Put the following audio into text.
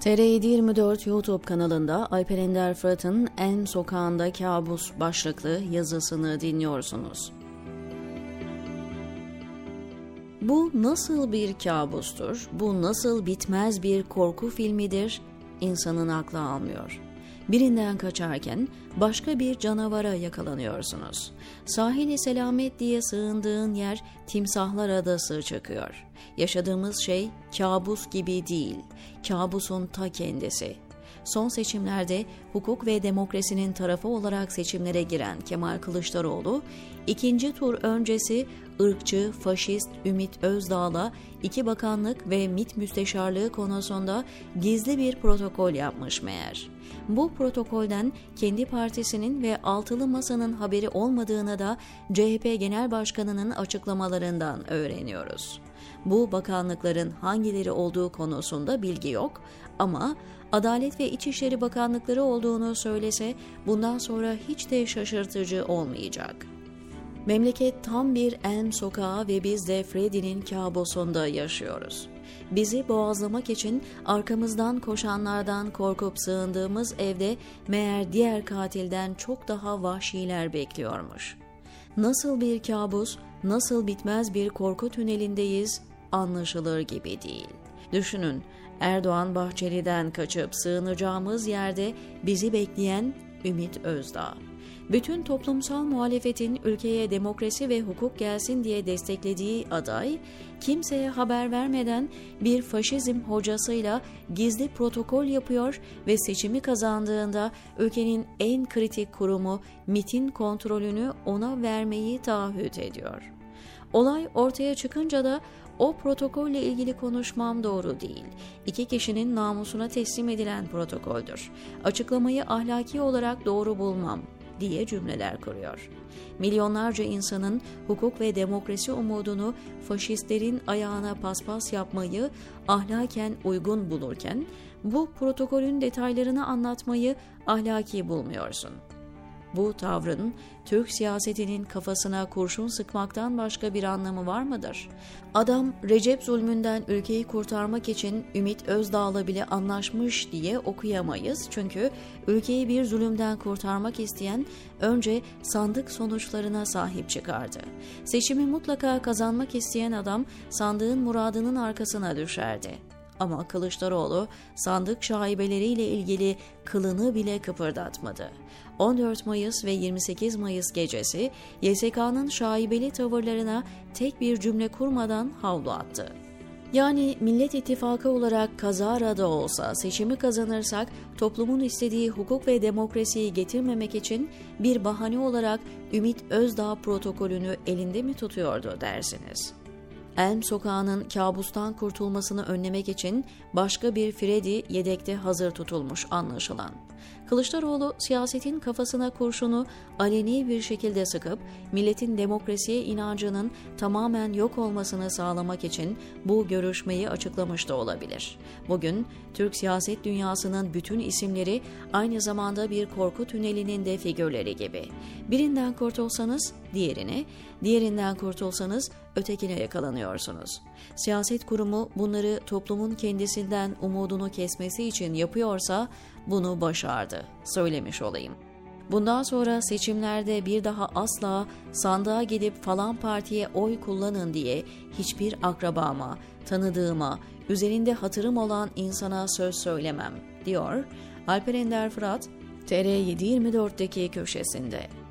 TR724 YouTube kanalında Alper Ender Fırat'ın En Sokağında Kabus başlıklı yazısını dinliyorsunuz. Bu nasıl bir kabustur? Bu nasıl bitmez bir korku filmidir? İnsanın aklı almıyor. Birinden kaçarken başka bir canavara yakalanıyorsunuz. Sahili selamet diye sığındığın yer Timsahlar Adası çıkıyor. Yaşadığımız şey kabus gibi değil, kabusun ta kendisi. Son seçimlerde hukuk ve demokrasinin tarafı olarak seçimlere giren Kemal Kılıçdaroğlu, ikinci tur öncesi ırkçı, faşist Ümit Özdağ'la iki bakanlık ve MİT müsteşarlığı konusunda gizli bir protokol yapmış meğer. Bu protokolden kendi partisinin ve altılı masanın haberi olmadığını da CHP Genel Başkanı'nın açıklamalarından öğreniyoruz. Bu bakanlıkların hangileri olduğu konusunda bilgi yok ama Adalet ve İçişleri Bakanlıkları olduğunu söylese bundan sonra hiç de şaşırtıcı olmayacak. Memleket tam bir en sokağı ve biz de Freddy'nin kabusunda yaşıyoruz. Bizi boğazlamak için arkamızdan koşanlardan korkup sığındığımız evde meğer diğer katilden çok daha vahşiler bekliyormuş. Nasıl bir kabus, nasıl bitmez bir korku tünelindeyiz anlaşılır gibi değil. Düşünün, Erdoğan Bahçeli'den kaçıp sığınacağımız yerde bizi bekleyen Ümit Özdağ. Bütün toplumsal muhalefetin ülkeye demokrasi ve hukuk gelsin diye desteklediği aday, kimseye haber vermeden bir faşizm hocasıyla gizli protokol yapıyor ve seçimi kazandığında ülkenin en kritik kurumu MIT'in kontrolünü ona vermeyi taahhüt ediyor. Olay ortaya çıkınca da o protokolle ilgili konuşmam doğru değil. İki kişinin namusuna teslim edilen protokoldür. Açıklamayı ahlaki olarak doğru bulmam diye cümleler kuruyor. Milyonlarca insanın hukuk ve demokrasi umudunu faşistlerin ayağına paspas yapmayı ahlaken uygun bulurken bu protokolün detaylarını anlatmayı ahlaki bulmuyorsun. Bu tavrın Türk siyasetinin kafasına kurşun sıkmaktan başka bir anlamı var mıdır? Adam Recep zulmünden ülkeyi kurtarmak için Ümit Özdağ'la bile anlaşmış diye okuyamayız. Çünkü ülkeyi bir zulümden kurtarmak isteyen önce sandık sonuçlarına sahip çıkardı. Seçimi mutlaka kazanmak isteyen adam sandığın muradının arkasına düşerdi. Ama Kılıçdaroğlu sandık şaibeleriyle ilgili kılını bile kıpırdatmadı. 14 Mayıs ve 28 Mayıs gecesi YSK'nın şaibeli tavırlarına tek bir cümle kurmadan havlu attı. Yani Millet İttifakı olarak kazara da olsa seçimi kazanırsak toplumun istediği hukuk ve demokrasiyi getirmemek için bir bahane olarak Ümit Özdağ protokolünü elinde mi tutuyordu dersiniz?'' Elm sokağının kabustan kurtulmasını önlemek için başka bir Freddy yedekte hazır tutulmuş anlaşılan. Kılıçdaroğlu siyasetin kafasına kurşunu aleni bir şekilde sıkıp milletin demokrasiye inancının tamamen yok olmasını sağlamak için bu görüşmeyi açıklamış da olabilir. Bugün Türk siyaset dünyasının bütün isimleri aynı zamanda bir korku tünelinin de figürleri gibi. Birinden kurtulsanız diğerini, diğerinden kurtulsanız ötekine yakalanıyorsunuz. Siyaset kurumu bunları toplumun kendisinden umudunu kesmesi için yapıyorsa bunu başardı, söylemiş olayım. Bundan sonra seçimlerde bir daha asla sandığa gidip falan partiye oy kullanın diye hiçbir akrabama, tanıdığıma, üzerinde hatırım olan insana söz söylemem, diyor Alper Ender Fırat, TR724'deki köşesinde.